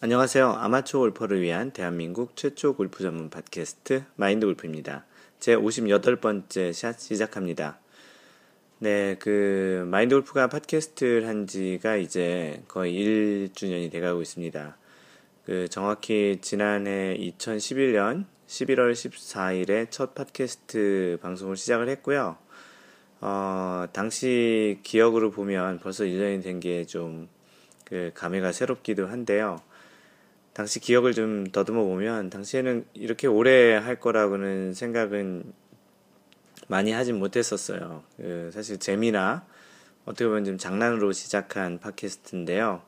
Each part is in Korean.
안녕하세요. 아마추어 골퍼를 위한 대한민국 최초 골프 전문 팟캐스트 마인드 골프입니다. 제 58번째 샷 시작합니다. 네, 그 마인드 골프가 팟캐스트를 한 지가 이제 거의 1주년이 돼 가고 있습니다. 그 정확히 지난해 2011년 11월 14일에 첫 팟캐스트 방송을 시작을 했고요. 어, 당시 기억으로 보면 벌써 1년이 된 게 좀 그 감회가 새롭기도 한데요. 당시 기억을 좀 더듬어 보면 당시에는 이렇게 오래 할 거라고는 생각은 많이 하진 못했었어요. 그 사실 재미나 어떻게 보면 좀 장난으로 시작한 팟캐스트인데요.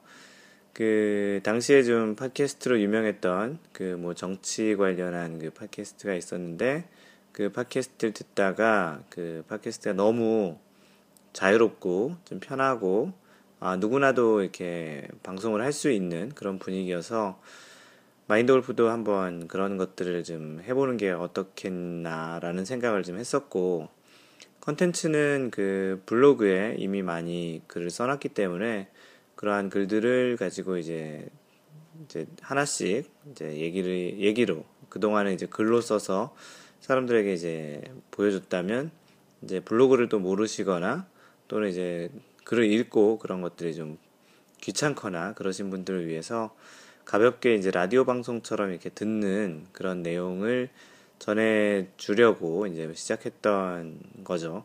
그 당시에 좀 팟캐스트로 유명했던 그 뭐 정치 관련한 그 팟캐스트가 있었는데 그 팟캐스트를 듣다가 그 팟캐스트가 너무 자유롭고 좀 편하고 아, 누구나도 이렇게 방송을 할 수 있는 그런 분위기여서 마인드 골프도 한번 그런 것들을 좀 해보는 게 어떻겠나라는 생각을 좀 했었고 컨텐츠는 그 블로그에 이미 많이 글을 써놨기 때문에 그러한 글들을 가지고 이제 이제 하나씩 이제 얘기를 얘기로 그동안에 이제 글로 써서 사람들에게 이제 보여줬다면 이제 블로그를 또 모르시거나 또는 이제 글을 읽고 그런 것들이 좀 귀찮거나 그러신 분들을 위해서 가볍게 이제 라디오 방송처럼 이렇게 듣는 그런 내용을 전해 주려고 이제 시작했던 거죠.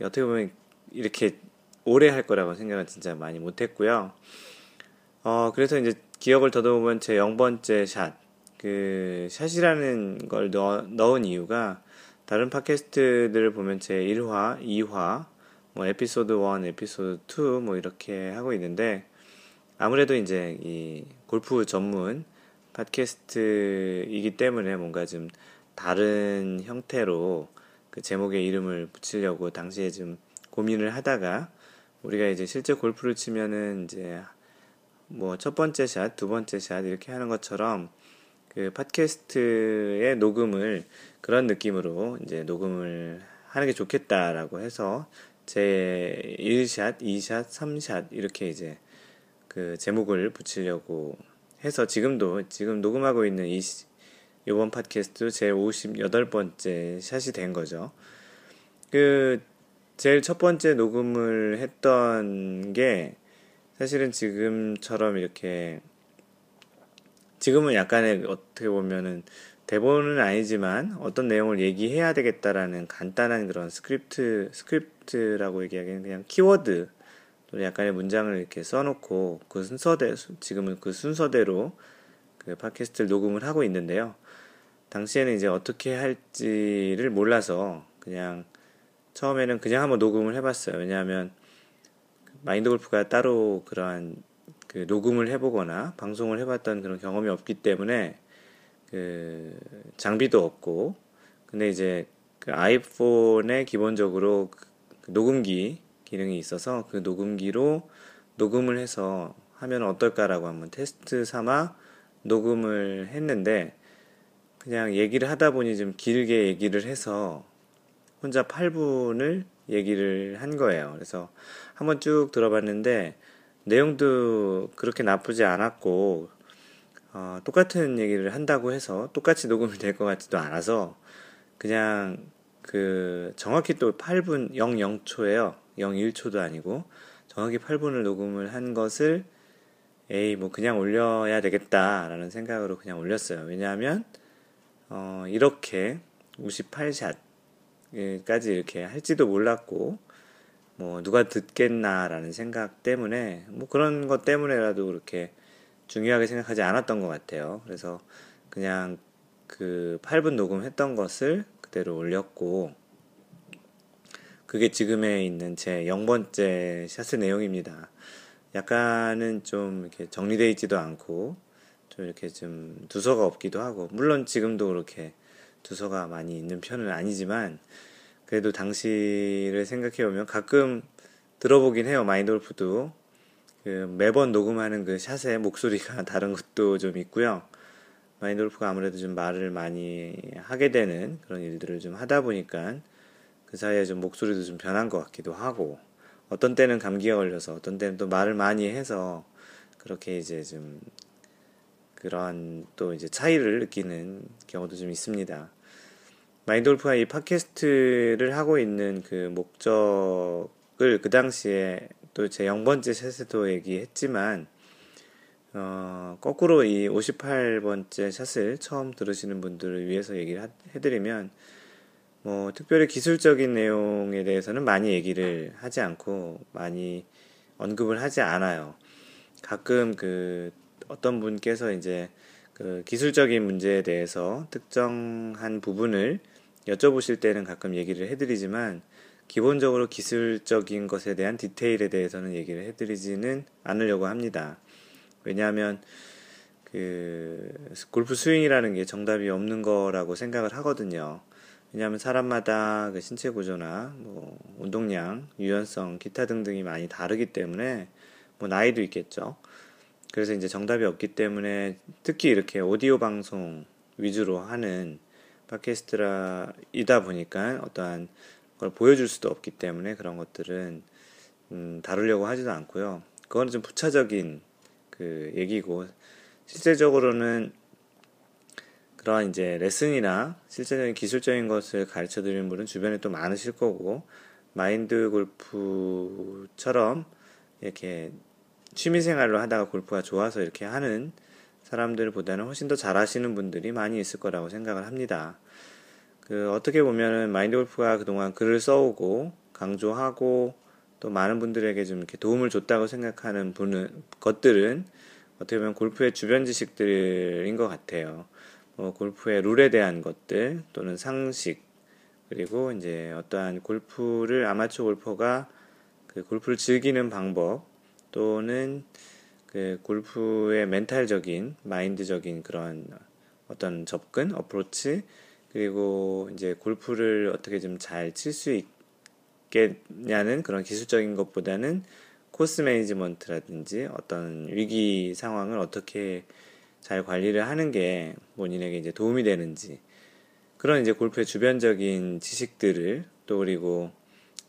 어떻게 보면 이렇게 오래 할 거라고 생각은 진짜 많이 못 했고요. 어, 그래서 이제 기억을 더듬으면 제 0번째 샷, 그, 샷이라는 걸 넣, 넣은 이유가 다른 팟캐스트들을 보면 제 1화, 2화, 뭐 에피소드 1, 에피소드 2, 뭐 이렇게 하고 있는데 아무래도 이제 이 골프 전문 팟캐스트이기 때문에 뭔가 좀 다른 형태로 그 제목에 이름을 붙이려고 당시에 좀 고민을 하다가 우리가 이제 실제 골프를 치면은 이제 뭐 첫 번째 샷, 두 번째 샷 이렇게 하는 것처럼 그 팟캐스트의 녹음을 그런 느낌으로 이제 녹음을 하는 게 좋겠다라고 해서 제 1샷, 2샷, 3샷 이렇게 이제 그 제목을 붙이려고 해서 지금도 지금 녹음하고 있는 이 이번 팟캐스트 제 58번째 샷이 된 거죠. 그 제일 첫 번째 녹음을 했던 게 사실은 지금처럼 이렇게 지금은 약간의 어떻게 보면은 대본은 아니지만 어떤 내용을 얘기해야 되겠다라는 간단한 그런 스크립트, 스크립트라고 얘기하기는 그냥 키워드, 또 약간의 문장을 이렇게 써놓고 그 순서대, 지금은 그 순서대로 그 팟캐스트를 녹음을 하고 있는데요. 당시에는 이제 어떻게 할지를 몰라서 그냥 처음에는 그냥 한번 녹음을 해봤어요. 왜냐하면 마인드 골프가 따로 그러한 그 녹음을 해보거나 방송을 해봤던 그런 경험이 없기 때문에 그 장비도 없고 근데 이제 그 아이폰에 기본적으로 그 녹음기 기능이 있어서 그 녹음기로 녹음을 해서 하면 어떨까라고 한번 테스트 삼아 녹음을 했는데 그냥 얘기를 하다 보니 좀 길게 얘기를 해서 혼자 8분을 얘기를 한 거예요. 그래서 한번 쭉 들어봤는데 내용도 그렇게 나쁘지 않았고 어, 똑같은 얘기를 한다고 해서 똑같이 녹음이 될 것 같지도 않아서 그냥 그 정확히 또 8분 00초예요. 01초도 아니고 정확히 8분을 녹음을 한 것을 에이 뭐 그냥 올려야 되겠다라는 생각으로 그냥 올렸어요. 왜냐하면 어, 이렇게 58샷까지 이렇게 할지도 몰랐고 뭐 누가 듣겠나라는 생각 때문에 뭐 그런 것 때문에라도 그렇게 중요하게 생각하지 않았던 것 같아요. 그래서 그냥 그 8분 녹음했던 것을 그대로 올렸고, 그게 지금에 있는 제 0번째 샷의 내용입니다. 약간은 좀 이렇게 정리되어 있지도 않고, 좀 이렇게 좀 두서가 없기도 하고, 물론 지금도 그렇게 두서가 많이 있는 편은 아니지만, 그래도 당시를 생각해 보면 가끔 들어보긴 해요. 마인돌프도. 그 매번 녹음하는 그 샷의 목소리가 다른 것도 좀 있고요. 마인돌프가 아무래도 좀 말을 많이 하게 되는 그런 일들을 좀 하다 보니까 그 사이에 좀 목소리도 좀 변한 것 같기도 하고 어떤 때는 감기가 걸려서 어떤 때는 또 말을 많이 해서 그렇게 이제 좀 그런 또 이제 차이를 느끼는 경우도 좀 있습니다. 마인돌프가 이 팟캐스트를 하고 있는 그 목적을 그 당시에 또 제 0번째 샷에도 얘기했지만 어, 거꾸로 이 58번째 샷을 처음 들으시는 분들을 위해서 얘기를 하, 해드리면 뭐 특별히 기술적인 내용에 대해서는 많이 얘기를 하지 않고 많이 언급을 하지 않아요. 가끔 그 어떤 분께서 이제 그 기술적인 문제에 대해서 특정한 부분을 여쭤보실 때는 가끔 얘기를 해드리지만 기본적으로 기술적인 것에 대한 디테일에 대해서는 얘기를 해드리지는 않으려고 합니다. 왜냐하면 그 골프 스윙이라는 게 정답이 없는 거라고 생각을 하거든요. 왜냐하면 사람마다 그 신체 구조나 뭐 운동량, 유연성, 기타 등등이 많이 다르기 때문에 뭐 나이도 있겠죠. 그래서 이제 정답이 없기 때문에 특히 이렇게 오디오 방송 위주로 하는 팟캐스트라이다 보니까 어떠한 걸 보여줄 수도 없기 때문에 그런 것들은 음, 다루려고 하지도 않고요. 그거는 좀 부차적인 그 얘기고 실제적으로는 그러한 이제 레슨이나 실제적인 기술적인 것을 가르쳐 드리는 분은 주변에 또 많으실 거고 마인드 골프처럼 이렇게 취미 생활로 하다가 골프가 좋아서 이렇게 하는 사람들보다는 훨씬 더 잘하시는 분들이 많이 있을 거라고 생각을 합니다. 그 어떻게 보면은 마인드 골프가 그동안 글을 써오고 강조하고 또 많은 분들에게 좀 이렇게 도움을 줬다고 생각하는 분은 것들은 어떻게 보면 골프의 주변 지식들인 것 같아요. 뭐 골프의 룰에 대한 것들 또는 상식 그리고 이제 어떠한 골프를 아마추어 골퍼가 그 골프를 즐기는 방법 또는 그 골프의 멘탈적인 마인드적인 그런 어떤 접근 어프로치 그리고 이제 골프를 어떻게 좀 잘 칠 수 있겠냐는 그런 기술적인 것보다는 course management라든지 어떤 위기 상황을 어떻게 잘 관리를 하는 게 본인에게 이제 도움이 되는지 그런 이제 골프의 주변적인 지식들을 또 그리고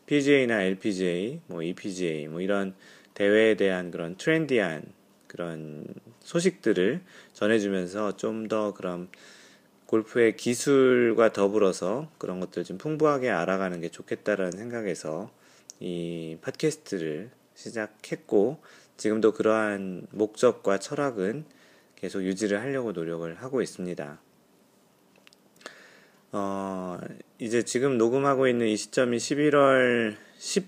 PGA나 LPGA, 뭐 EPGA 뭐 이런 대회에 대한 그런 trendy한 그런 소식들을 전해주면서 좀 더 그런 골프의 기술과 더불어서 그런 것들 좀 풍부하게 알아가는 게 좋겠다라는 생각에서 이 팟캐스트를 시작했고 지금도 그러한 목적과 철학은 계속 유지를 하려고 노력을 하고 있습니다. 어, 이제 지금 녹음하고 있는 이 시점이 11월 10,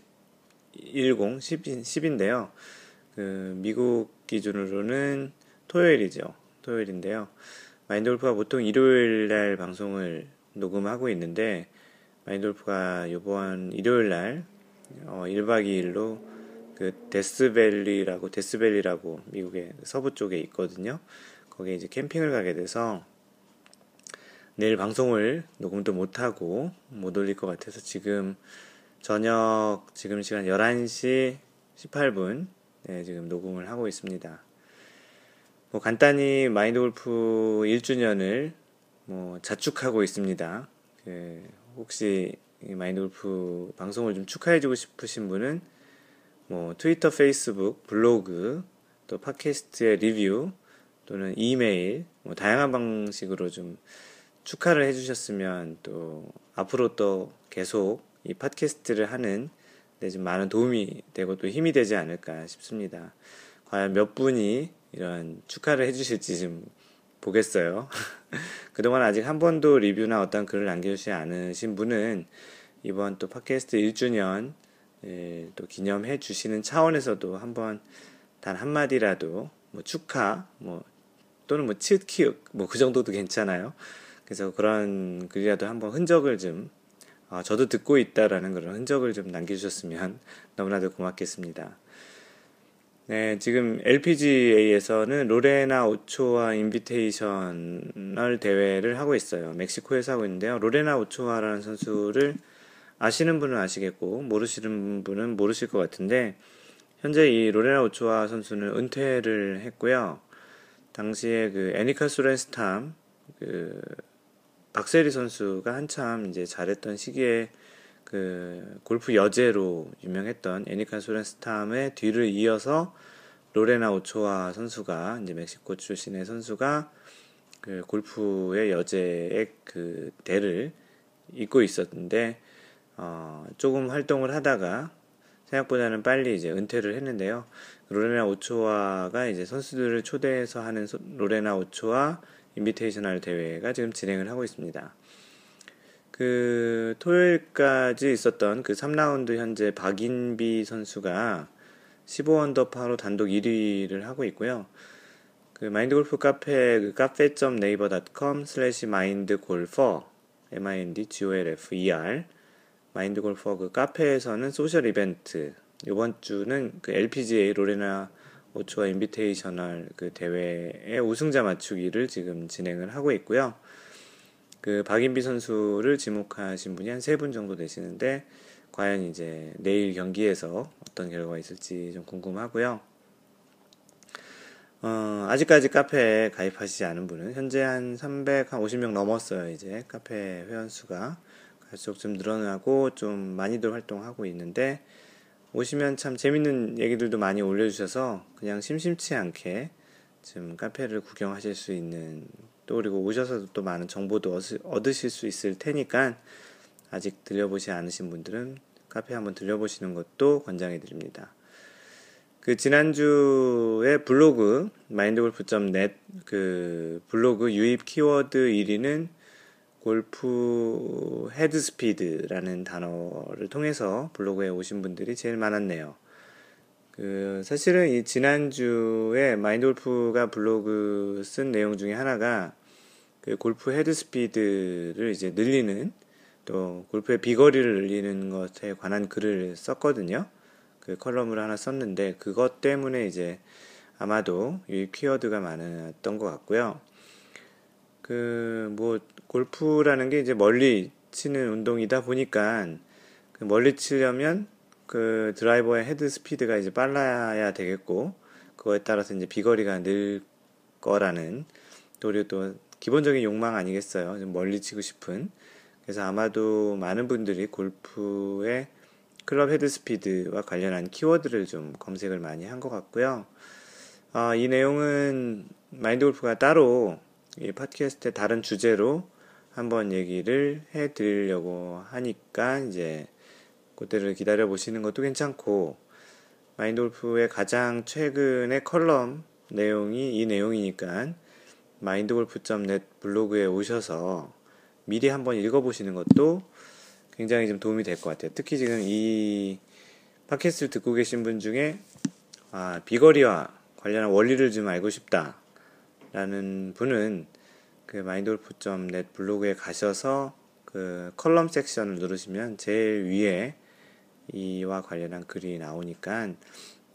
10, 10, 인데요 그 미국 기준으로는 토요일이죠. 토요일인데요. 마인돌프가 보통 일요일 날 방송을 녹음하고 있는데 마인돌프가 이번 일요일 날 어, 1박 2일로 그 데스밸리라고 데스밸리라고 미국의 서부 쪽에 있거든요. 거기에 이제 캠핑을 가게 돼서 내일 방송을 녹음도 못 하고 못 올릴 것 같아서 지금 저녁 지금 시간 11시 18분 네, 지금 녹음을 하고 있습니다. 뭐 간단히 마인드 골프 1주년을 뭐 자축하고 있습니다. 그 혹시 마인드 골프 방송을 좀 축하해주고 싶으신 분은 뭐 트위터, 페이스북, 블로그, 또 팟캐스트의 리뷰 또는 이메일 뭐 다양한 방식으로 좀 축하를 해주셨으면 또 앞으로 또 계속 이 팟캐스트를 하는 데좀 많은 도움이 되고 또 힘이 되지 않을까 싶습니다. 과연 몇 분이 이런 축하를 해주실지 좀 보겠어요. 그동안 아직 한 번도 리뷰나 어떤 글을 남겨주지 않으신 분은 이번 또 팟캐스트 1주년 예, 또 기념해 주시는 차원에서도 한번 단 한마디라도 뭐 축하 뭐 또는 뭐 치읓키읔 뭐그 정도도 괜찮아요. 그래서 그런 글이라도 한번 흔적을 좀 어, 저도 듣고 있다라는 그런 흔적을 좀 남겨주셨으면 너무나도 고맙겠습니다. 네, 지금 LPGA에서는 로레나 오초아 Invitational 대회를 하고 있어요. 멕시코에서 하고 있는데요. 로레나 오초아라는 선수를 아시는 분은 아시겠고 모르시는 분은 모르실 것 같은데 현재 이 로레나 오초아 선수는 은퇴를 했고요. 당시에 그 애니카 수렌스탐 그 박세리 선수가 한참 이제 잘했던 시기에 그 골프 여제로 유명했던 애니카 수렌스탐의 뒤를 이어서 로레나 오초아 선수가 이제 멕시코 출신의 선수가 그 골프의 여제의 그 대를 잇고 있었는데 어, 조금 활동을 하다가 생각보다는 빨리 이제 은퇴를 했는데요. 로레나 오초아가 이제 선수들을 초대해서 하는 소, 로레나 오초아 Invitational 대회가 지금 진행을 하고 있습니다. 그 토요일까지 있었던 그 3라운드 현재 박인비 선수가 15언더파로 단독 1위를 하고 있고요. 그 마인드 골프 카페 그 cafe.naver.com slash mindgolfer M-I-N-D-G-O-L-F-E-R 마인드 골퍼 그 카페에서는 social 이벤트 이번 주는 그 LPGA 로레나 오초아 Invitational 그 대회의 우승자 맞추기를 지금 진행을 하고 있고요. 그 박인비 선수를 지목하신 분이 한 세 분 정도 되시는데 과연 이제 내일 경기에서 어떤 결과가 있을지 좀 궁금하고요. 어, 아직까지 카페에 가입하시지 않은 분은 현재 한 350명 넘었어요. 이제 카페 회원 수가 갈수록 좀 늘어나고 좀 많이들 활동하고 있는데 오시면 참 재밌는 얘기들도 많이 올려주셔서 그냥 심심치 않게 지금 카페를 구경하실 수 있는 또 그리고 오셔서도 또 많은 정보도 얻으실 수 있을 테니까 아직 들려보지 않으신 분들은 카페 한번 들려보시는 것도 권장해 드립니다. 그 지난주에 블로그 마인드골프.net 그 블로그 유입 키워드 1위는 골프 헤드스피드라는 단어를 통해서 블로그에 오신 분들이 제일 많았네요. 그 사실은 이 지난주에 마인드 골프가 블로그 쓴 내용 중에 하나가 그 골프 헤드스피드를 이제 늘리는 또 골프의 비거리를 늘리는 것에 관한 글을 썼거든요. 그 컬럼을 하나 썼는데 그것 때문에 이제 아마도 이 키워드가 많았던 것 같고요. 그 뭐 골프라는 게 이제 멀리 치는 운동이다 보니까 그 멀리 치려면 그 드라이버의 헤드 스피드가 이제 빨라야 되겠고 그거에 따라서 이제 비거리가 늘 거라는 또 그리고 또 기본적인 욕망 아니겠어요. 좀 멀리 치고 싶은 그래서 아마도 많은 분들이 골프의 클럽 헤드 스피드와 관련한 키워드를 좀 검색을 많이 한 것 같고요. 어, 이 내용은 마인드 골프가 따로 이 팟캐스트의 다른 주제로 한번 얘기를 해 드리려고 하니까 이제 그때를 기다려 보시는 것도 괜찮고 마인드 골프의 가장 최근의 컬럼 내용이 이 내용이니까 마인드 골프.net 블로그에 오셔서 미리 한번 읽어 보시는 것도 굉장히 좀 도움이 될 것 같아요. 특히 지금 이 팟캐스트를 듣고 계신 분 중에 아, 비거리와 관련한 원리를 좀 알고 싶다 라는 분은 그 마인드골프.net 블로그에 가셔서 그 컬럼 섹션을 누르시면 제일 위에 이와 관련한 글이 나오니까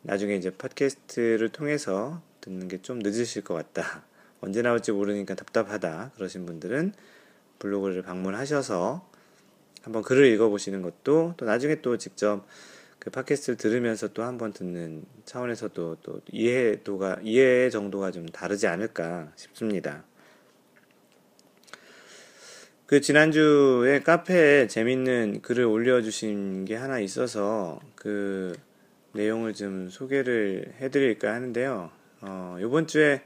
나중에 이제 팟캐스트를 통해서 듣는 게 좀 늦으실 것 같다. 언제 나올지 모르니까 답답하다. 그러신 분들은 블로그를 방문하셔서 한번 글을 읽어보시는 것도 또 나중에 또 직접 그 팟캐스트를 들으면서 또 한 번 듣는 차원에서도 또 이해도가 이해 정도가 좀 다르지 않을까 싶습니다. 그 지난주에 카페에 재밌는 글을 올려주신 게 하나 있어서 그 내용을 좀 소개를 해드릴까 하는데요. 어, 이번 주에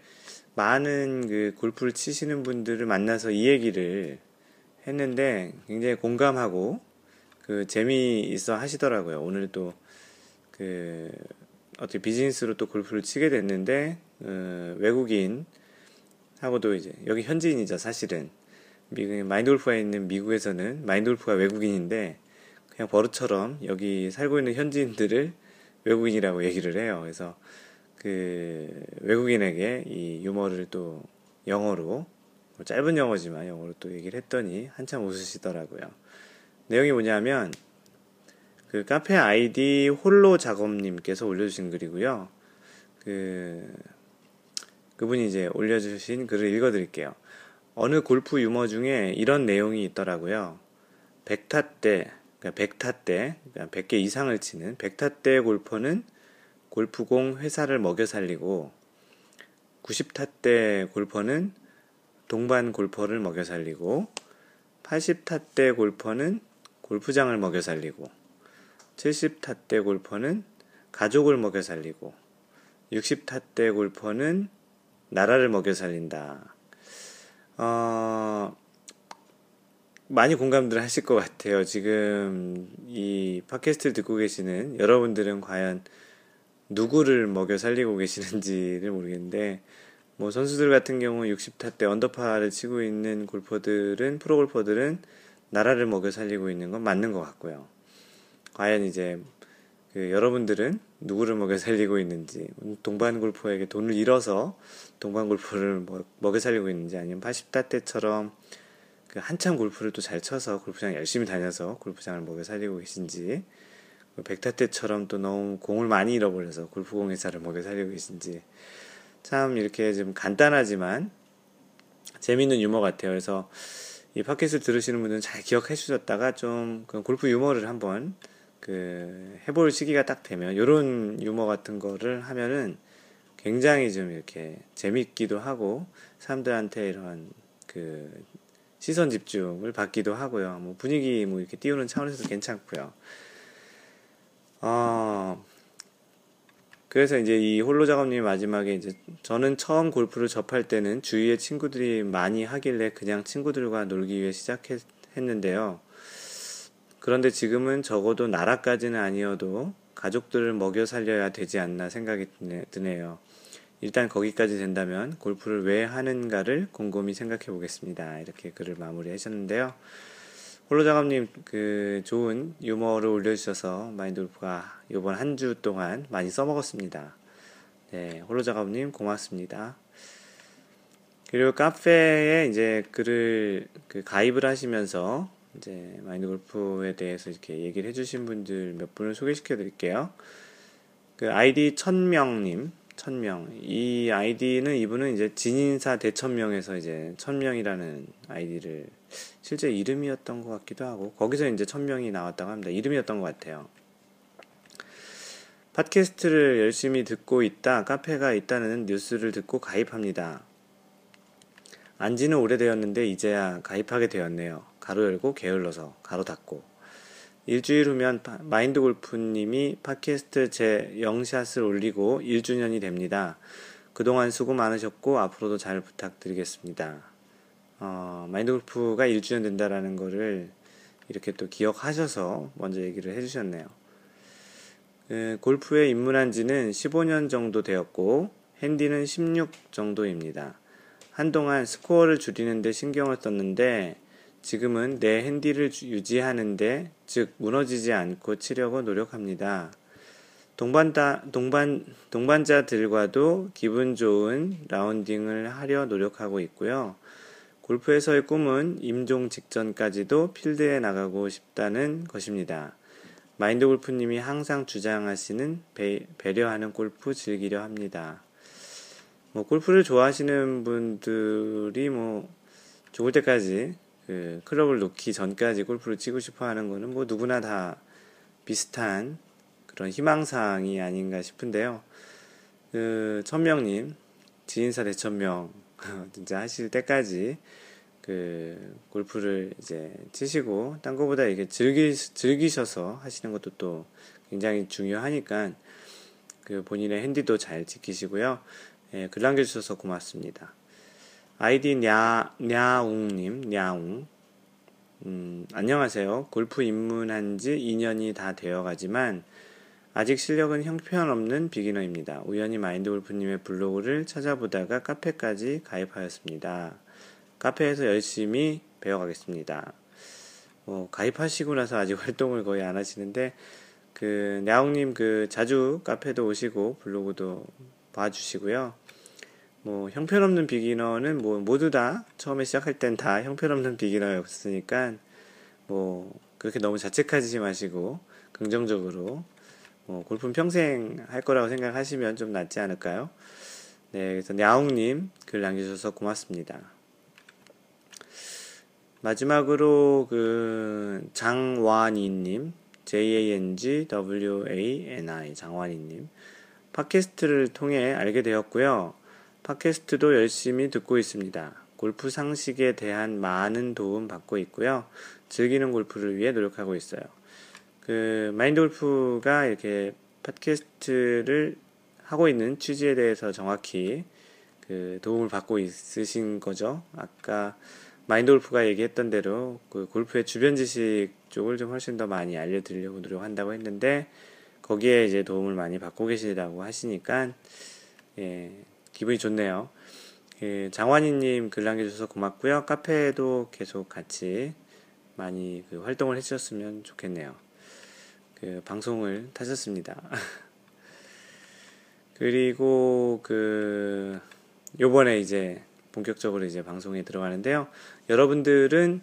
많은 그 골프를 치시는 분들을 만나서 이 얘기를 했는데 굉장히 공감하고 그 재미있어 하시더라고요. 오늘 또 그 어떻게 비즈니스로 또 골프를 치게 됐는데 어, 외국인 하고도 이제 여기 현지인이죠 사실은 미국 마인드 골프가 있는 미국에서는 마인드 골프가 외국인인데 그냥 버릇처럼 여기 살고 있는 현지인들을 외국인이라고 얘기를 해요. 그래서 그 외국인에게 이 유머를 또 영어로 뭐 짧은 영어지만 영어로 또 얘기를 했더니 한참 웃으시더라고요. 내용이 뭐냐면 그 카페 아이디 홀로 작업님께서 올려주신 글이고요. 그 그분이 이제 올려주신 글을 읽어드릴게요. 어느 골프 유머 중에 이런 내용이 있더라고요. 백타 때, 백타 때, 그러니까 100개 이상을 치는 백타 때 골퍼는 골프공 회사를 먹여 살리고 90타 때 골퍼는 동반 골퍼를 먹여 살리고 80타 때 골퍼는 골프장을 먹여 살리고 70타 때 골퍼는 가족을 먹여 살리고 60타 대 골퍼는 나라를 먹여 살린다. 어, 많이 공감들 하실 것 같아요. 지금 이 팟캐스트를 듣고 계시는 여러분들은 과연 누구를 먹여 살리고 계시는지를 모르겠는데, 뭐 선수들 같은 경우 60타 때 언더파를 치고 있는 골퍼들은, 프로 골퍼들은 나라를 먹여 살리고 있는 건 맞는 것 같고요. 과연 이제 그 여러분들은 누구를 먹여 살리고 있는지, 동반 골퍼에게 돈을 잃어서 동반 골프를 먹여 살리고 있는지, 아니면 80타 때처럼 그 한참 골프를 또 잘 쳐서 골프장 열심히 다녀서 골프장을 먹여 살리고 계신지, 100타 때처럼 또 너무 공을 많이 잃어버려서 골프공 회사를 먹여 살리고 계신지, 참 이렇게 좀 간단하지만 재미있는 유머 같아요. 그래서 이 팟캐스트 들으시는 분들은 잘 기억해 주셨다가 좀 골프 유머를 한번 그 해볼 시기가 딱 되면 이런 유머 같은 거를 하면은 굉장히 좀 이렇게 재밌기도 하고 사람들한테 이런 그 시선 집중을 받기도 하고요. 뭐 분위기 뭐 이렇게 띄우는 차원에서도 괜찮고요. 어, 그래서 이제 이 홀로 작업님 마지막에 이제 저는 처음 골프를 접할 때는 주위에 친구들이 많이 하길래 그냥 친구들과 놀기 위해 시작했는데요. 그런데 지금은 적어도 나라까지는 아니어도 가족들을 먹여 살려야 되지 않나 생각이 드네요. 일단 거기까지 된다면 골프를 왜 하는가를 곰곰이 생각해 보겠습니다. 이렇게 글을 마무리 하셨는데요. 홀로작업님 그 좋은 유머를 올려주셔서 마인드 골프가 이번 한 주 동안 많이 써먹었습니다. 네, 홀로작업님 고맙습니다. 그리고 카페에 이제 글을 그 가입을 하시면서 이제 마인드 골프에 대해서 이렇게 얘기를 해주신 분들 몇 분을 소개시켜 드릴게요. 그 아이디 천명님, 천명. 이 아이디는 이분은 이제 진인사 대천명에서 이제 천명이라는 아이디를 실제 이름이었던 것 같기도 하고 거기서 이제 천명이 나왔다고 합니다. 이름이었던 것 같아요. 팟캐스트를 열심히 듣고 있다 카페가 있다는 뉴스를 듣고 가입합니다. 안지는 오래되었는데 이제야 가입하게 되었네요. 가로 열고 게을러서 가로 닫고 일주일 후면 마인드 골프님이 팟캐스트 제 0샷을 올리고 1주년이 됩니다. 그동안 수고 많으셨고 앞으로도 잘 부탁드리겠습니다. 어, 마인드 골프가 1주년 된다라는 거를 이렇게 또 기억하셔서 먼저 얘기를 해주셨네요. 그 골프에 입문한 지는 15년 정도 되었고 핸디는 16 정도입니다. 한동안 스코어를 줄이는데 신경을 썼는데 지금은 내 핸디를 유지하는데, 즉, 무너지지 않고 치려고 노력합니다. 동반다, 동반, 동반자들과도 기분 좋은 라운딩을 하려 노력하고 있고요. 골프에서의 꿈은 임종 직전까지도 필드에 나가고 싶다는 것입니다. 마인드 골프님이 항상 주장하시는 배, 배려하는 골프 즐기려 합니다. 뭐 골프를 좋아하시는 분들이 뭐 죽을 때까지 그 클럽을 놓기 전까지 골프를 치고 싶어 하는 거는 뭐 누구나 다 비슷한 그런 희망사항이 아닌가 싶은데요. 그, 천명님, 지인사 대천명, 진짜 하실 때까지 그 골프를 이제 치시고 딴 거보다 이게 즐기 즐기셔서 하시는 것도 또 굉장히 중요하니까 그 본인의 핸디도 잘 지키시고요. 예, 글 남겨주셔서 고맙습니다. 아이디 냐, 냐웅님, 냐웅. 음, 안녕하세요. 골프 입문한 지 2년이 다 되어 가지만 아직 실력은 형편없는 비기너입니다. 우연히 마인드 골프님의 블로그를 찾아보다가 카페까지 가입하였습니다. 카페에서 열심히 배워가겠습니다. 뭐, 가입하시고 나서 아직 활동을 거의 안 하시는데, 그, 냐웅님 그, 자주 카페도 오시고, 블로그도 봐주시고요. 뭐 형편없는 비기너는 뭐 모두 다 처음에 시작할 땐 다 형편없는 비기너였으니까 뭐 그렇게 너무 자책하지 마시고 긍정적으로 뭐 골프는 평생 할 거라고 생각하시면 좀 낫지 않을까요? 네, 그래서 냐옹님 글 남겨주셔서 고맙습니다. 마지막으로 그 장완이님 J-A-N-G-W-A-N-I 장완이님 팟캐스트를 통해 알게 되었고요. 팟캐스트도 열심히 듣고 있습니다. 골프 상식에 대한 많은 도움 받고 있고요. 즐기는 골프를 위해 노력하고 있어요. 그 마인드 골프가 이렇게 팟캐스트를 하고 있는 취지에 대해서 정확히 그 도움을 받고 있으신 거죠. 아까 마인드 골프가 얘기했던 대로 그 골프의 주변 지식 쪽을 좀 훨씬 더 많이 알려드리려고 노력한다고 했는데 거기에 이제 도움을 많이 받고 계시다고 하시니까 예, 기분이 좋네요. 예, 장환희님 글 남겨주셔서 고맙고요. 카페에도 계속 같이 많이 그 활동을 해주셨으면 좋겠네요. 그 방송을 타셨습니다. 그리고 그 요번에 이제 본격적으로 이제 방송에 들어가는데요. 여러분들은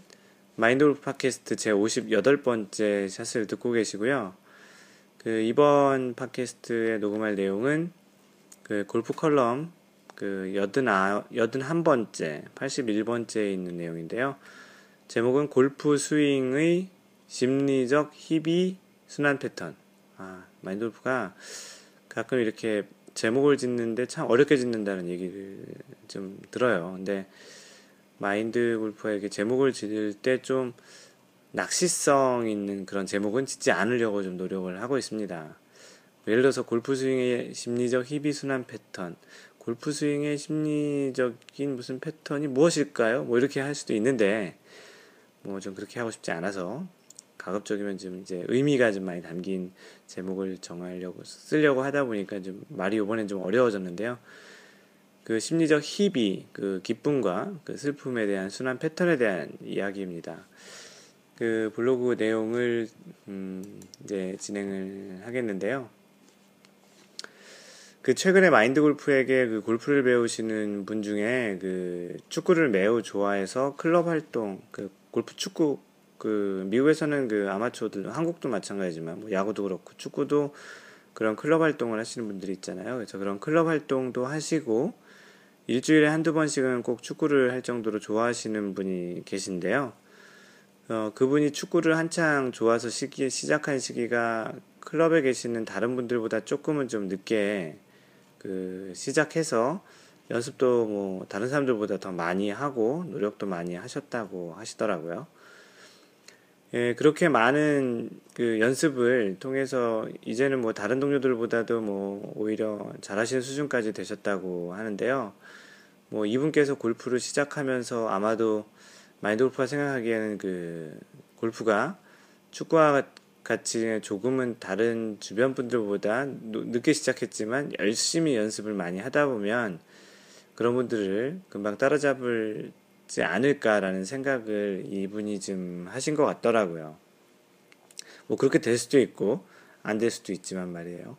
마인드골프 팟캐스트 제 58번째 샷을 듣고 계시고요. 그 이번 팟캐스트에 녹음할 내용은 그 골프 컬럼 그 여든 아, 여든 한 번째, 81번째에 있는 내용인데요. 제목은 골프 스윙의 심리적 희비 순환 패턴. 아, 마인돌프가 가끔 이렇게 제목을 짓는데 참 어렵게 짓는다는 얘기를 좀 들어요. 근데 마인드 골프에게 제목을 지을 때 좀 낚시성 있는 그런 제목은 짓지 않으려고 좀 노력을 하고 있습니다. 예를 들어서 골프 스윙의 심리적 희비 순환 패턴, 골프 스윙의 심리적인 무슨 패턴이 무엇일까요? 뭐 이렇게 할 수도 있는데 뭐 좀 그렇게 하고 싶지 않아서 가급적이면 좀 이제 의미가 좀 많이 담긴 제목을 정하려고 쓰려고 하다 보니까 좀 말이 이번엔 좀 어려워졌는데요. 그 심리적 희비, 그 기쁨과 그 슬픔에 대한 순환 패턴에 대한 이야기입니다. 그 블로그 내용을 음 이제 진행을 하겠는데요. 그 최근에 마인드 골프에게 그 골프를 배우시는 분 중에 그 축구를 매우 좋아해서 클럽 활동, 그 골프 축구 그 미국에서는 그 아마추어들 한국도 마찬가지지만 뭐 야구도 그렇고 축구도 그런 클럽 활동을 하시는 분들이 있잖아요. 그래서 그런 클럽 활동도 하시고 일주일에 한두 번씩은 꼭 축구를 할 정도로 좋아하시는 분이 계신데요. 어, 그분이 축구를 한창 좋아서 시기, 시작한 시기가 클럽에 계시는 다른 분들보다 조금은 좀 늦게 그 시작해서 연습도 뭐 다른 사람들보다 더 많이 하고 노력도 많이 하셨다고 하시더라고요. 예, 그렇게 많은 그 연습을 통해서 이제는 뭐 다른 동료들보다도 뭐 오히려 잘하시는 수준까지 되셨다고 하는데요. 뭐 이분께서 골프를 시작하면서 아마도 마인드 골프가 생각하기에는 그 골프가 축구와 같이 조금은 다른 주변 분들보다 늦게 시작했지만 열심히 연습을 많이 하다 보면 그런 분들을 금방 따라잡을 지 않을까라는 생각을 이분이 좀 하신 것 같더라고요. 뭐 그렇게 될 수도 있고 안 될 수도 있지만 말이에요.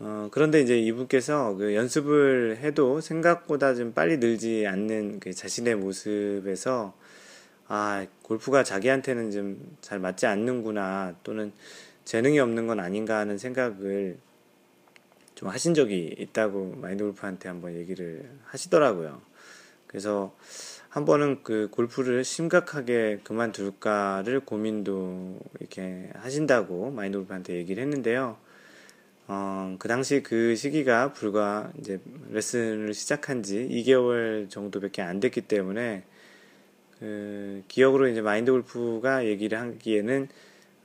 어, 그런데 이제 이분께서 그 연습을 해도 생각보다 좀 빨리 늘지 않는 그 자신의 모습에서 아, 골프가 자기한테는 좀 잘 맞지 않는구나 또는 재능이 없는 건 아닌가 하는 생각을 좀 하신 적이 있다고 마인드 골프한테 한번 얘기를 하시더라고요. 그래서 한 번은 그 골프를 심각하게 그만둘까를 고민도 이렇게 하신다고 마인드 골프한테 얘기를 했는데요. 어, 그 당시 그 시기가 불과 이제 레슨을 시작한 지 2개월 정도밖에 안 됐기 때문에 그 기억으로 이제 마인드 골프가 얘기를 하기에는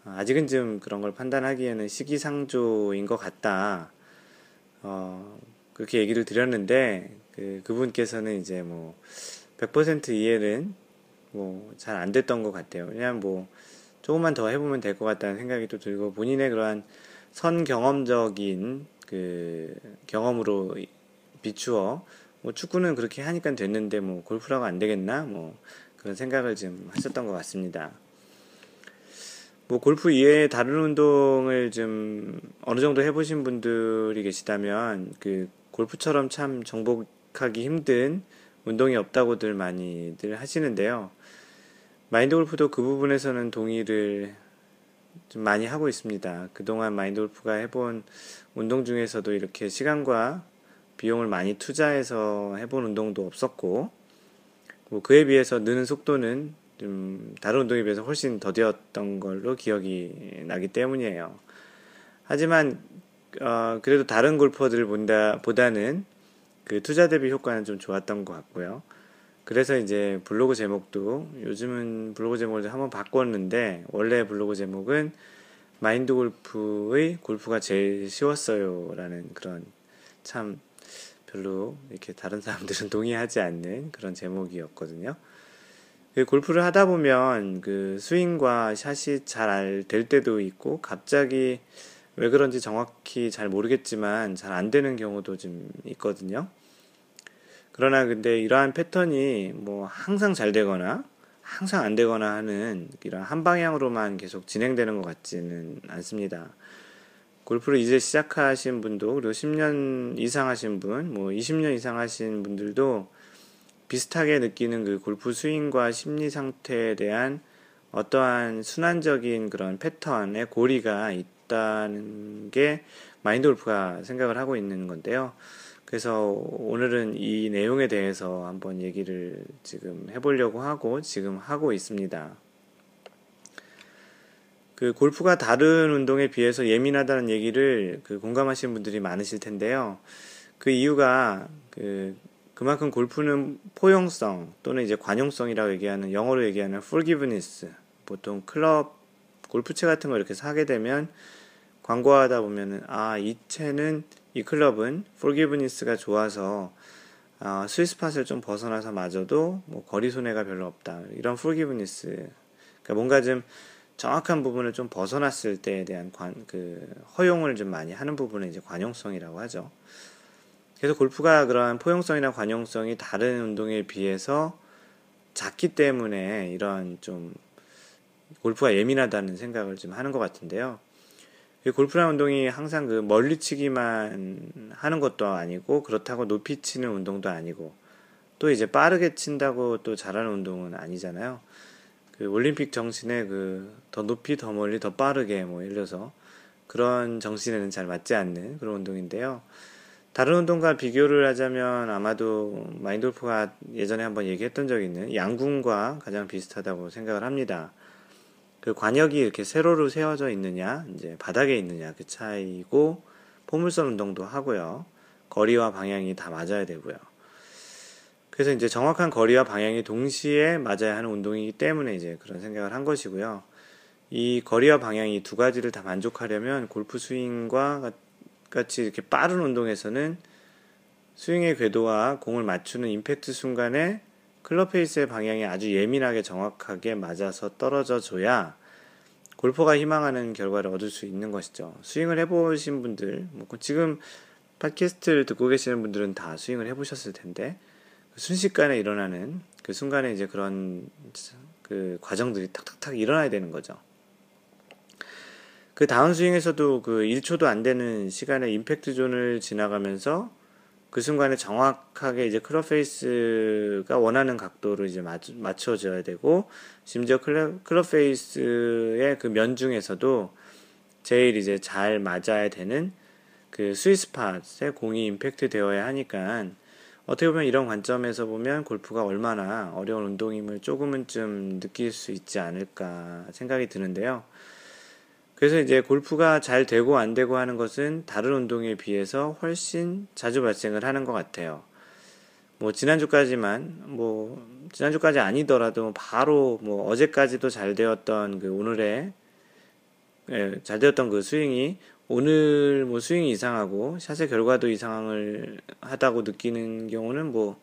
아직은 좀 그런 걸 판단하기에는 시기상조인 것 같다. 어, 그렇게 얘기를 드렸는데 그 그분께서는 이제 뭐 100% 이해는 뭐 잘 안 됐던 것 같아요. 그냥 뭐 조금만 더 해보면 될 것 같다는 생각이 또 들고 본인의 그러한 선 경험적인 그 경험으로 비추어 뭐 축구는 그렇게 하니까 됐는데 뭐 골프라고 안 되겠나 뭐 그런 생각을 좀 하셨던 것 같습니다. 뭐 골프 이외에 다른 운동을 좀 어느 정도 해보신 분들이 계시다면 그 골프처럼 참 정복하기 힘든 운동이 없다고들 많이들 하시는데요. 마인드 골프도 그 부분에서는 동의를 좀 많이 하고 있습니다. 그동안 마인드 골프가 해본 운동 중에서도 이렇게 시간과 비용을 많이 투자해서 해본 운동도 없었고, 뭐 그에 비해서 느는 속도는 좀 다른 운동에 비해서 훨씬 더디었던 걸로 기억이 나기 때문이에요. 하지만 어, 그래도 다른 골퍼들을 본다 보다는 그 투자 대비 효과는 좀 좋았던 것 같고요. 그래서 이제 블로그 제목도 요즘은 블로그 제목을 한번 바꿨는데 원래 블로그 제목은 마인드 골프의 골프가 제일 쉬웠어요라는 그런 참 별로 이렇게 다른 사람들은 동의하지 않는 그런 제목이었거든요. 그 골프를 하다 보면 그 스윙과 샷이 잘 될 때도 있고 갑자기 왜 그런지 정확히 잘 모르겠지만 잘 안 되는 경우도 좀 있거든요. 그러나 근데 이러한 패턴이 뭐 항상 잘 되거나 항상 안 되거나 하는 이런 한 방향으로만 계속 진행되는 것 같지는 않습니다. 골프를 이제 시작하신 분도 그리고 10년 이상 하신 분, 뭐 20년 이상 하신 분들도 비슷하게 느끼는 그 골프 스윙과 심리 상태에 대한 어떠한 순환적인 그런 패턴의 고리가 있다는 게 마인드 골프가 생각을 하고 있는 건데요. 그래서 오늘은 이 내용에 대해서 한번 얘기를 지금 해보려고 하고 지금 하고 있습니다. 그 골프가 다른 운동에 비해서 예민하다는 얘기를 그 공감하시는 분들이 많으실 텐데요. 그 이유가 그 그만큼 골프는 포용성 또는 이제 관용성이라고 얘기하는 영어로 얘기하는 forgiveness 보통 클럽 골프채 같은 거 이렇게 사게 되면 광고하다 보면은 아 이 채는 이 클럽은 forgiveness가 좋아서 아, 스위스팟을 좀 벗어나서 맞아도 뭐 거리 손해가 별로 없다 이런 forgiveness 그러니까 뭔가 좀 정확한 부분을 좀 벗어났을 때에 대한 관, 그 허용을 좀 많이 하는 부분을 이제 관용성이라고 하죠. 그래서 골프가 그러한 포용성이나 관용성이 다른 운동에 비해서 작기 때문에 이런 좀 골프가 예민하다는 생각을 좀 하는 것 같은데요. 골프라는 운동이 항상 그 멀리 치기만 하는 것도 아니고 그렇다고 높이 치는 운동도 아니고 또 이제 빠르게 친다고 또 잘하는 운동은 아니잖아요. 그 올림픽 정신에 그 더 높이 더 멀리 더 빠르게 뭐 예를 들어서 그런 정신에는 잘 맞지 않는 그런 운동인데요. 다른 운동과 비교를 하자면 아마도 마인돌프가 예전에 한번 얘기했던 적이 있는 양궁과 가장 비슷하다고 생각을 합니다. 그 관역이 이렇게 세로로 세워져 있느냐, 이제 바닥에 있느냐 그 차이고 포물선 운동도 하고요. 거리와 방향이 다 맞아야 되고요. 그래서 이제 정확한 거리와 방향이 동시에 맞아야 하는 운동이기 때문에 이제 그런 생각을 한 것이고요. 이 거리와 방향이 두 가지를 다 만족하려면 골프 스윙과 같이 이렇게 빠른 운동에서는 스윙의 궤도와 공을 맞추는 임팩트 순간에 클럽 페이스의 방향이 아주 예민하게 정확하게 맞아서 떨어져 줘야 골퍼가 희망하는 결과를 얻을 수 있는 것이죠. 스윙을 해보신 분들, 뭐 지금 팟캐스트를 듣고 계시는 분들은 다 스윙을 해보셨을 텐데, 순식간에 일어나는 그 순간에 이제 그런 그 과정들이 탁탁탁 일어나야 되는 거죠. 그 다운 스윙에서도 그 1초도 안 되는 시간에 임팩트 존을 지나가면서 그 순간에 정확하게 이제 클럽 페이스가 원하는 각도로 이제 맞춰져야 되고 심지어 클럽, 클럽 페이스의 그 면 중에서도 제일 이제 잘 맞아야 되는 그 스위스팟에 공이 임팩트 되어야 하니까 어떻게 보면 이런 관점에서 보면 골프가 얼마나 어려운 운동임을 조금은 좀 느낄 수 있지 않을까 생각이 드는데요. 그래서 이제 골프가 잘 되고 안 되고 하는 것은 다른 운동에 비해서 훨씬 자주 발생을 하는 것 같아요. 뭐 지난주까지만 뭐 지난주까지 아니더라도 바로 뭐 어제까지도 잘 되었던 그 오늘의 예, 잘 되었던 그 스윙이 오늘 뭐 스윙이 이상하고 샷의 결과도 이상을 하다고 느끼는 경우는 뭐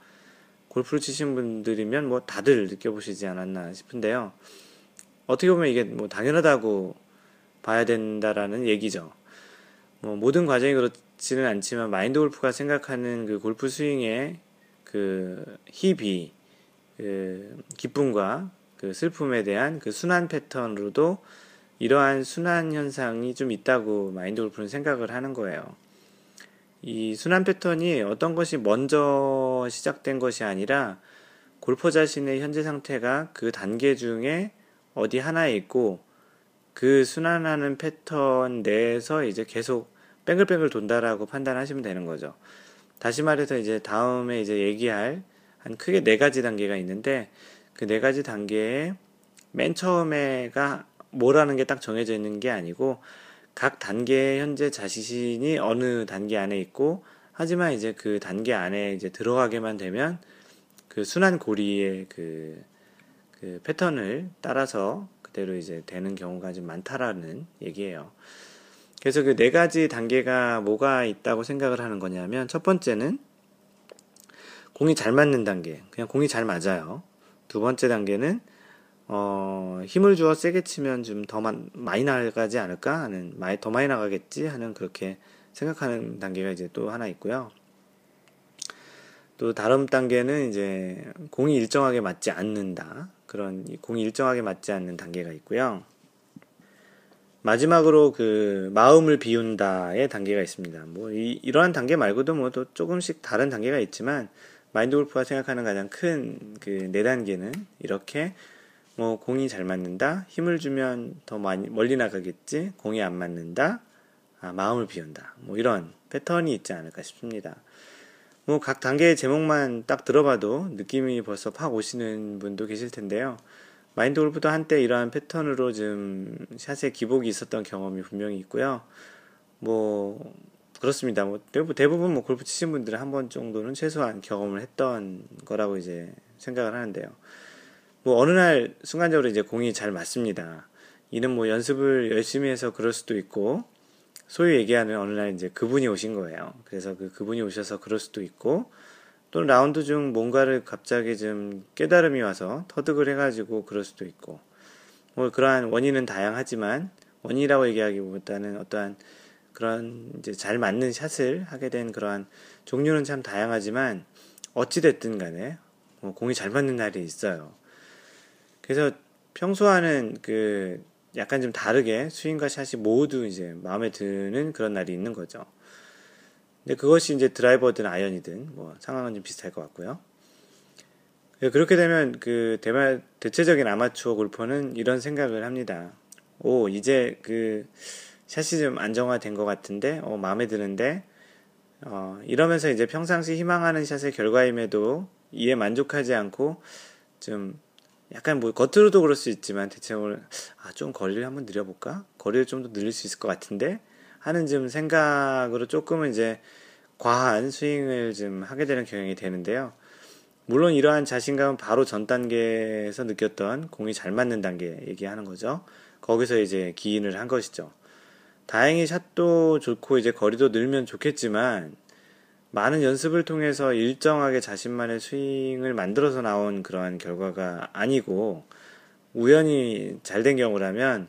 골프를 치신 분들이면 뭐 다들 느껴보시지 않았나 싶은데요. 어떻게 보면 이게 뭐 당연하다고 봐야 된다라는 얘기죠. 뭐 모든 과정이 그렇지는 않지만 마인드 골프가 생각하는 그 골프 스윙의 그 희비, 그 기쁨과 그 슬픔에 대한 그 순환 패턴으로도 이러한 순환 현상이 좀 있다고 마인드 골프는 생각을 하는 거예요. 이 순환 패턴이 어떤 것이 먼저 시작된 것이 아니라 골퍼 자신의 현재 상태가 그 단계 중에 어디 하나에 있고 그 순환하는 패턴 내에서 이제 계속 뺑글뺑글 돈다라고 판단하시면 되는 거죠. 다시 말해서 이제 다음에 이제 얘기할 한 크게 네 가지 단계가 있는데 그 네 가지 단계에 맨 처음에가 뭐라는 게 딱 정해져 있는 게 아니고 각 단계 현재 자신이 어느 단계 안에 있고 하지만 이제 그 단계 안에 이제 들어가게만 되면 그 순환 고리의 그, 그 패턴을 따라서 그대로 이제 되는 경우가 좀 많다라는 얘기예요. 그래서 그 네 가지 단계가 뭐가 있다고 생각을 하는 거냐면 첫 번째는 공이 잘 맞는 단계. 그냥 공이 잘 맞아요. 두 번째 단계는 어, 힘을 주어 세게 치면 좀 더 많이 나가지 않을까 하는, 많이, 더 많이 나가겠지 하는 그렇게 생각하는 단계가 이제 또 하나 있고요. 또 다른 단계는 이제 공이 일정하게 맞지 않는다. 그런 공이 일정하게 맞지 않는 단계가 있고요. 마지막으로 그 마음을 비운다의 단계가 있습니다. 뭐 이, 이러한 단계 말고도 뭐 또 조금씩 다른 단계가 있지만 마인드 골프가 생각하는 가장 큰 그 네 단계는 이렇게 뭐 공이 잘 맞는다, 힘을 주면 더 많이 멀리 나가겠지, 공이 안 맞는다, 아, 마음을 비운다, 뭐 이런 패턴이 있지 않을까 싶습니다. 뭐 각 단계의 제목만 딱 들어봐도 느낌이 벌써 팍 오시는 분도 계실 텐데요. 마인드 골프도 한때 이러한 패턴으로 좀 샷에 기복이 있었던 경험이 분명히 있고요. 뭐 그렇습니다. 뭐 대부분 뭐 골프 치신 분들은 한 번 정도는 최소한 경험을 했던 거라고 이제 생각을 하는데요. 뭐 어느 날 순간적으로 이제 공이 잘 맞습니다. 이는 뭐 연습을 열심히 해서 그럴 수도 있고 소위 얘기하는 어느 날 이제 그분이 오신 거예요. 그래서 그 그분이 오셔서 그럴 수도 있고 또는 라운드 중 뭔가를 갑자기 좀 깨달음이 와서 터득을 해가지고 그럴 수도 있고 뭐 그러한 원인은 다양하지만 원인이라고 얘기하기보다는 어떠한 그런 이제 잘 맞는 샷을 하게 된 그러한 종류는 참 다양하지만 어찌됐든 간에 뭐 공이 잘 맞는 날이 있어요. 그래서 평소와는 그 약간 좀 다르게 스윙과 샷이 모두 이제 마음에 드는 그런 날이 있는 거죠. 근데 그것이 이제 드라이버든 아이언이든 뭐 상황은 좀 비슷할 것 같고요. 예, 그렇게 되면 그 대마, 대체적인 아마추어 골퍼는 이런 생각을 합니다. 오, 이제 그 샷이 좀 안정화된 것 같은데, 어, 마음에 드는데, 어, 이러면서 이제 평상시 희망하는 샷의 결과임에도 이에 만족하지 않고 좀 약간 뭐 겉으로도 그럴 수 있지만 대체적으로 아 좀 거리를 한번 늘려볼까? 거리를 좀 더 늘릴 수 있을 것 같은데 하는 좀 생각으로 조금은 이제 과한 스윙을 좀 하게 되는 경향이 되는데요. 물론 이러한 자신감은 바로 전 단계에서 느꼈던 공이 잘 맞는 단계 얘기하는 거죠. 거기서 이제 기인을 한 것이죠. 다행히 샷도 좋고 이제 거리도 늘면 좋겠지만 많은 연습을 통해서 일정하게 자신만의 스윙을 만들어서 나온 그러한 결과가 아니고 우연히 잘 된 경우라면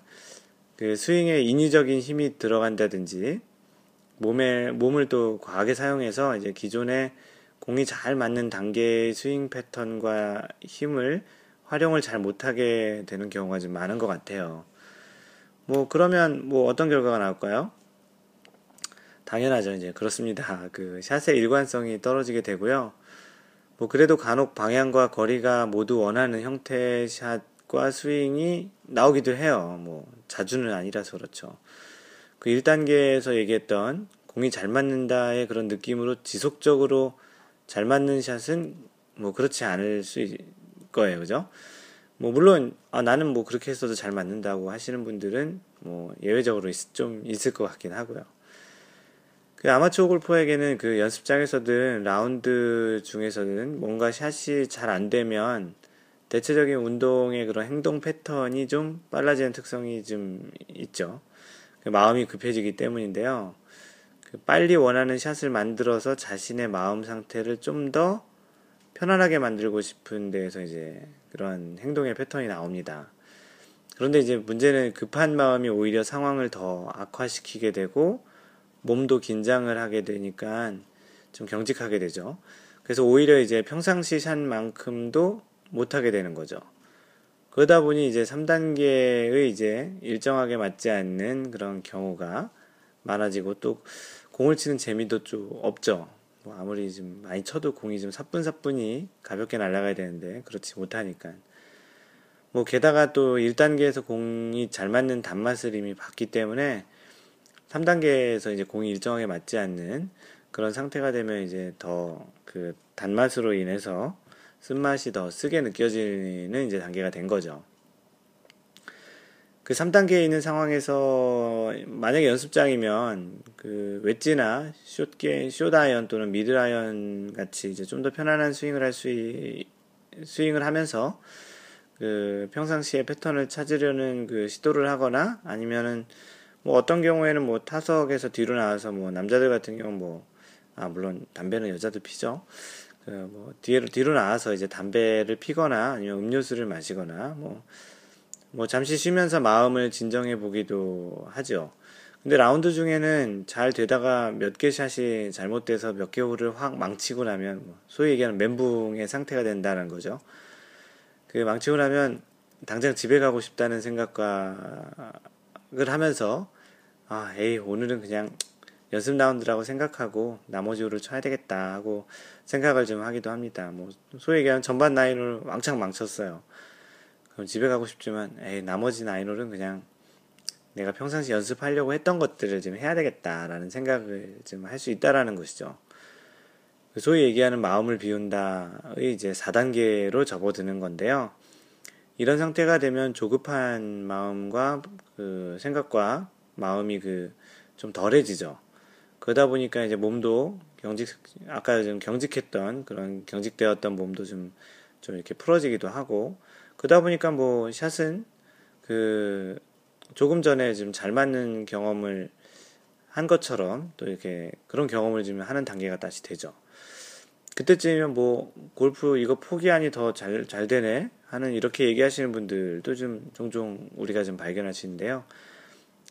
그 스윙에 인위적인 힘이 들어간다든지 몸에 몸을 또 과하게 사용해서 이제 기존에 공이 잘 맞는 단계의 스윙 패턴과 힘을 활용을 잘 못하게 되는 경우가 좀 많은 것 같아요. 뭐 그러면 뭐 어떤 결과가 나올까요? 당연하죠. 이제 그렇습니다. 그 샷의 일관성이 떨어지게 되고요. 뭐 그래도 간혹 방향과 거리가 모두 원하는 형태의 샷과 스윙이 나오기도 해요. 뭐 자주는 아니라서 그렇죠. 그 1단계에서 얘기했던 공이 잘 맞는다의 그런 느낌으로 지속적으로 잘 맞는 샷은 뭐 그렇지 않을 수 있을 거예요. 그죠? 뭐 물론 아 나는 뭐 그렇게 했어도 잘 맞는다고 하시는 분들은 뭐 예외적으로 있, 좀 있을 것 같긴 하고요. 그 아마추어 골퍼에게는 그 연습장에서든 라운드 중에서는 뭔가 샷이 잘 안 되면 대체적인 운동의 그런 행동 패턴이 좀 빨라지는 특성이 좀 있죠. 그 마음이 급해지기 때문인데요. 그 빨리 원하는 샷을 만들어서 자신의 마음 상태를 좀 더 편안하게 만들고 싶은 데에서 이제 그런 행동의 패턴이 나옵니다. 그런데 이제 문제는 급한 마음이 오히려 상황을 더 악화시키게 되고 몸도 긴장을 하게 되니까 좀 경직하게 되죠. 그래서 오히려 이제 평상시 샷만큼도 못하게 되는 거죠. 그러다 보니 이제 3단계의 이제 일정하게 맞지 않는 그런 경우가 많아지고 또 공을 치는 재미도 좀 없죠. 뭐 아무리 좀 많이 쳐도 공이 좀 사뿐사뿐히 가볍게 날아가야 되는데 그렇지 못하니까. 뭐 게다가 또 1단계에서 공이 잘 맞는 단맛을 이미 봤기 때문에 3단계에서 이제 공이 일정하게 맞지 않는 그런 상태가 되면 이제 더 그 단맛으로 인해서 쓴맛이 더 쓰게 느껴지는 이제 단계가 된 거죠. 그 3단계에 있는 상황에서 만약에 연습장이면 그 웨지나 숏게 숏아이언 또는 미드아이언 같이 이제 좀 더 편안한 스윙을 할 수 스윙을 하면서 그 평상시에 패턴을 찾으려는 그 시도를 하거나 아니면은 뭐 어떤 경우에는 뭐 타석에서 뒤로 나와서 뭐 남자들 같은 경우 뭐, 아, 물론 담배는 여자도 피죠. 그 뭐 뒤로, 뒤로 나와서 이제 담배를 피거나 아니면 음료수를 마시거나 뭐, 뭐 잠시 쉬면서 마음을 진정해 보기도 하죠. 근데 라운드 중에는 잘 되다가 몇 개 샷이 잘못돼서 몇 개 홀을 확 망치고 나면 뭐 소위 얘기하는 멘붕의 상태가 된다는 거죠. 그 망치고 나면 당장 집에 가고 싶다는 생각과 을 하면서 아 에이 오늘은 그냥 연습 라운드라고 생각하고 나머지 홀을 쳐야 되겠다 하고 생각을 좀 하기도 합니다. 뭐 소위 얘기하는 전반 나인홀 왕창 망쳤어요. 그럼 집에 가고 싶지만 에이 나머지 나인홀은 그냥 내가 평상시 연습하려고 했던 것들을 좀 해야 되겠다라는 생각을 좀 할 수 있다라는 것이죠. 소위 얘기하는 마음을 비운다의 이제 4단계로 접어드는 건데요. 이런 상태가 되면 조급한 마음과 그 생각과 마음이 그 좀 덜해지죠. 그러다 보니까 이제 몸도 경직, 아까 좀 경직했던 그런 경직되었던 몸도 좀, 좀 이렇게 풀어지기도 하고, 그러다 보니까 뭐 샷은 그 조금 전에 지금 잘 맞는 경험을 한 것처럼 또 이렇게 그런 경험을 지금 하는 단계가 다시 되죠. 그때쯤이면 뭐 골프 이거 포기하니 더 잘 잘 되네 하는 이렇게 얘기하시는 분들도 좀 종종 우리가 좀 발견하시는데요.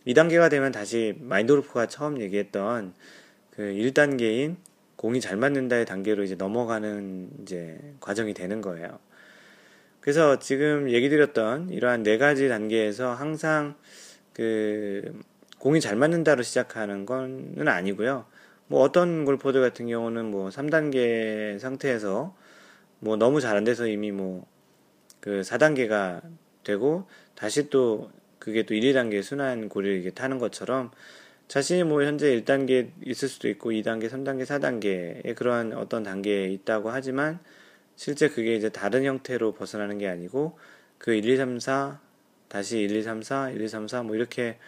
2단계가 되면 다시 마인드 골프가 처음 얘기했던 그 1단계인 공이 잘 맞는다의 단계로 이제 넘어가는 이제 과정이 되는 거예요. 그래서 지금 얘기 드렸던 이러한 네 가지 단계에서 항상 그 공이 잘 맞는다로 시작하는 건 아니고요. 뭐 어떤 골퍼들 같은 경우는 뭐 3단계 상태에서 뭐 너무 잘 안 돼서 이미 뭐 그 4단계가 되고 다시 또 그게 또 1, 2단계 순환 고리를 타는 것처럼 자신이 뭐 현재 1단계 있을 수도 있고 2단계, 3단계, 4단계의 그런 어떤 단계에 있다고 하지만 실제 그게 이제 다른 형태로 벗어나는 게 아니고 그 1, 2, 3, 4 다시 1, 2, 3, 4, 1, 2, 3, 4 뭐 이렇게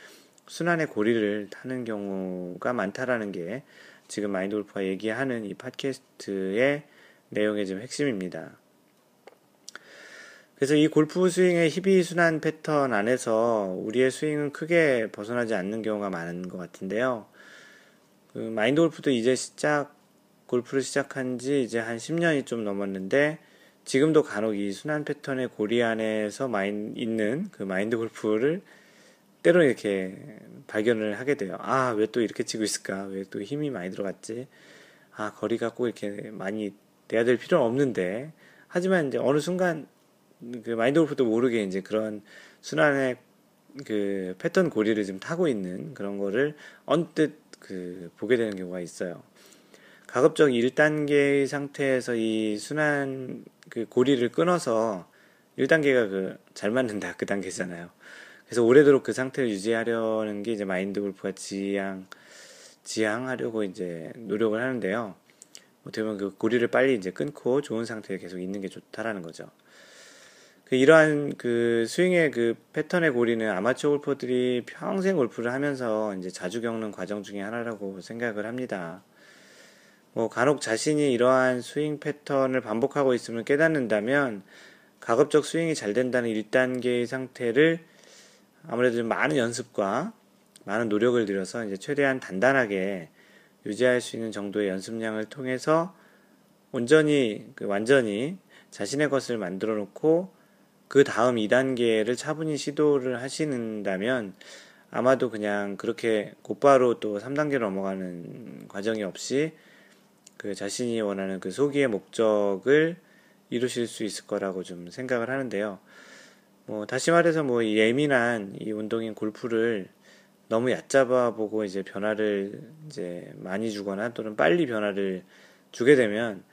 순환의 고리를 타는 경우가 많다라는 게 지금 마인드 골프가 얘기하는 이 팟캐스트의 내용의 좀 핵심입니다. 그래서 이 골프 스윙의 희비 순환 패턴 안에서 우리의 스윙은 크게 벗어나지 않는 경우가 많은 것 같은데요. 그 마인드 골프도 이제 시작 골프를 시작한 지 이제 한 10년이 좀 넘었는데 지금도 간혹 이 순환 패턴의 고리 안에서 마인, 있는 그 마인드 골프를 때로 이렇게 발견을 하게 돼요. 아, 왜 또 이렇게 치고 있을까? 왜 또 힘이 많이 들어갔지? 아, 거리가 꼭 이렇게 많이 돼야 될 필요는 없는데. 하지만 이제 어느 순간 그 마인드 골프도 모르게 이제 그런 순환의 그 패턴 고리를 좀 타고 있는 그런 거를 언뜻 그 보게 되는 경우가 있어요. 가급적 1단계의 상태에서 이 순환 그 고리를 끊어서 1단계가 그 잘 맞는다 그 단계잖아요. 그래서 오래도록 그 상태를 유지하려는 게 이제 마인드 골프가 지향 지향하려고 이제 노력을 하는데요. 어떻게 보면 그 고리를 빨리 이제 끊고 좋은 상태에 계속 있는 게 좋다라는 거죠. 그 이러한 그 스윙의 그 패턴의 고리는 아마추어 골퍼들이 평생 골프를 하면서 이제 자주 겪는 과정 중에 하나라고 생각을 합니다. 뭐 간혹 자신이 이러한 스윙 패턴을 반복하고 있음을 깨닫는다면 가급적 스윙이 잘 된다는 1단계의 상태를 아무래도 많은 연습과 많은 노력을 들여서 이제 최대한 단단하게 유지할 수 있는 정도의 연습량을 통해서 온전히 그 완전히 자신의 것을 만들어 놓고 그 다음 2단계를 차분히 시도를 하시는다면 아마도 그냥 그렇게 곧바로 또 3단계로 넘어가는 과정이 없이 그 자신이 원하는 그 소기의 목적을 이루실 수 있을 거라고 좀 생각을 하는데요. 뭐 다시 말해서 뭐 예민한 이 운동인 골프를 너무 얕잡아 보고 이제 변화를 이제 많이 주거나 또는 빨리 변화를 주게 되면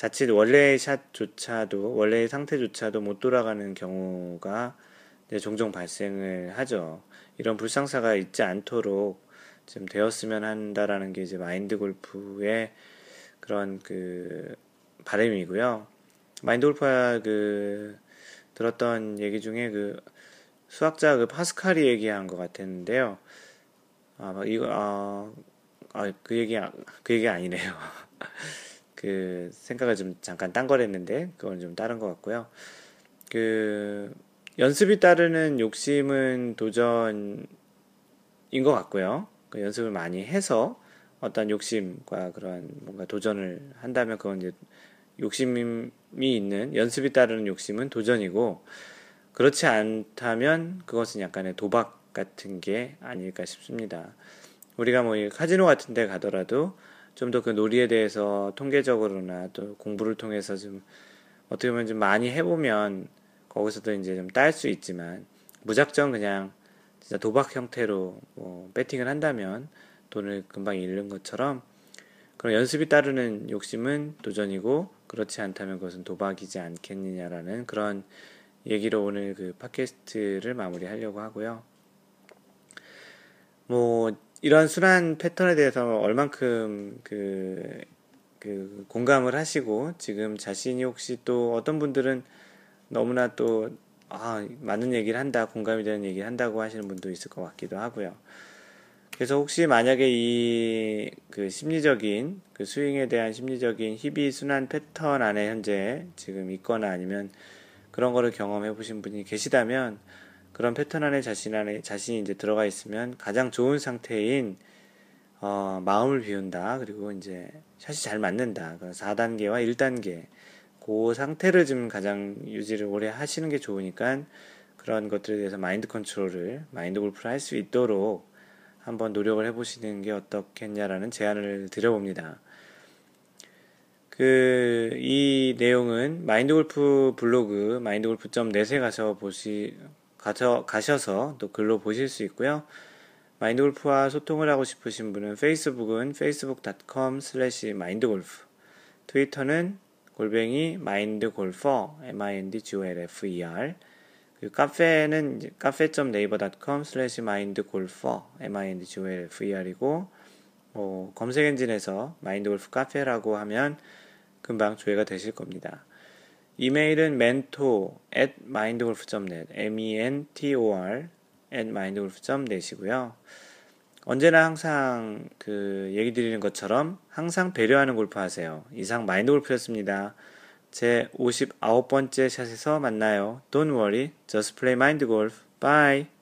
자칫 원래의 샷조차도 원래의 상태조차도 못 돌아가는 경우가 종종 발생을 하죠. 이런 불상사가 있지 않도록 좀 되었으면 한다라는 게 이제 마인드 골프의 그런 그 바람이고요. 마인드 골프가 그 들었던 얘기 중에 그 수학자 그 파스칼이 얘기한 것 같았는데요. 아, 이거, 아, 아, 그 얘기, 그 얘기 아니네요. 그 생각을 좀 잠깐 딴 거랬는데, 그건 좀 다른 것 같고요. 그, 연습이 따르는 욕심은 도전, 것 같고요. 그 연습을 많이 해서 어떤 욕심과 그런 뭔가 도전을 한다면 그건 이제 욕심이 있는 연습이 따르는 욕심은 도전이고 그렇지 않다면 그것은 약간의 도박 같은 게 아닐까 싶습니다. 우리가 뭐 카지노 같은 데 가더라도 좀 더 그 놀이에 대해서 통계적으로나 또 공부를 통해서 좀 어떻게 보면 좀 많이 해보면 거기서도 이제 좀 딸 수 있지만 무작정 그냥 진짜 도박 형태로 뭐 배팅을 한다면 돈을 금방 잃는 것처럼 그런 연습이 따르는 욕심은 도전이고 그렇지 않다면 그것은 도박이지 않겠느냐라는 그런 얘기로 오늘 그 팟캐스트를 마무리하려고 하고요. 뭐 이런 순환 패턴에 대해서 얼만큼 그, 그 공감을 하시고 지금 자신이 혹시 또 어떤 분들은 너무나 또 아, 맞는 얘기를 한다, 공감이 되는 얘기를 한다고 하시는 분도 있을 것 같기도 하고요. 그래서 혹시 만약에 이 그 심리적인 그 스윙에 대한 심리적인 희비 순환 패턴 안에 현재 지금 있거나 아니면 그런 거를 경험해 보신 분이 계시다면 그런 패턴 안에 자신 안에 자신이 이제 들어가 있으면 가장 좋은 상태인 어, 마음을 비운다 그리고 이제 샷이 잘 맞는다. 4단계와 1단계 그 상태를 지금 가장 유지를 오래 하시는 게 좋으니까 그런 것들에 대해서 마인드 컨트롤을 마인드 골프를 할 수 있도록 한번 노력을 해보시는 게 어떻겠냐라는 제안을 드려봅니다. 그, 이 내용은 마인드 골프 블로그, 마인드 골프.net에 가서 보시, 가서, 가셔서 또 글로 보실 수 있고요. 마인드 골프와 소통을 하고 싶으신 분은 페이스북은 facebook.com slash mindgolf, 트위터는 골뱅이 마인드골퍼, m-i-n-d-g-o-l-f-e-r, 그 카페는 카페.naver.com slash mindgolfer, m-i-n-d-g-o-l-f-e-r이고, 뭐, 검색 엔진에서 마인드골프 카페라고 하면 금방 조회가 되실 겁니다. 이메일은 mentor at mindgolf.net, m-e-n-t-o-r at mindgolf.net이고요. 언제나 항상 그 얘기 드리는 것처럼 항상 배려하는 골프 하세요. 이상 마인드 골프였습니다. 제 59번째 샷에서 만나요. Don't worry, just play mind golf. Bye.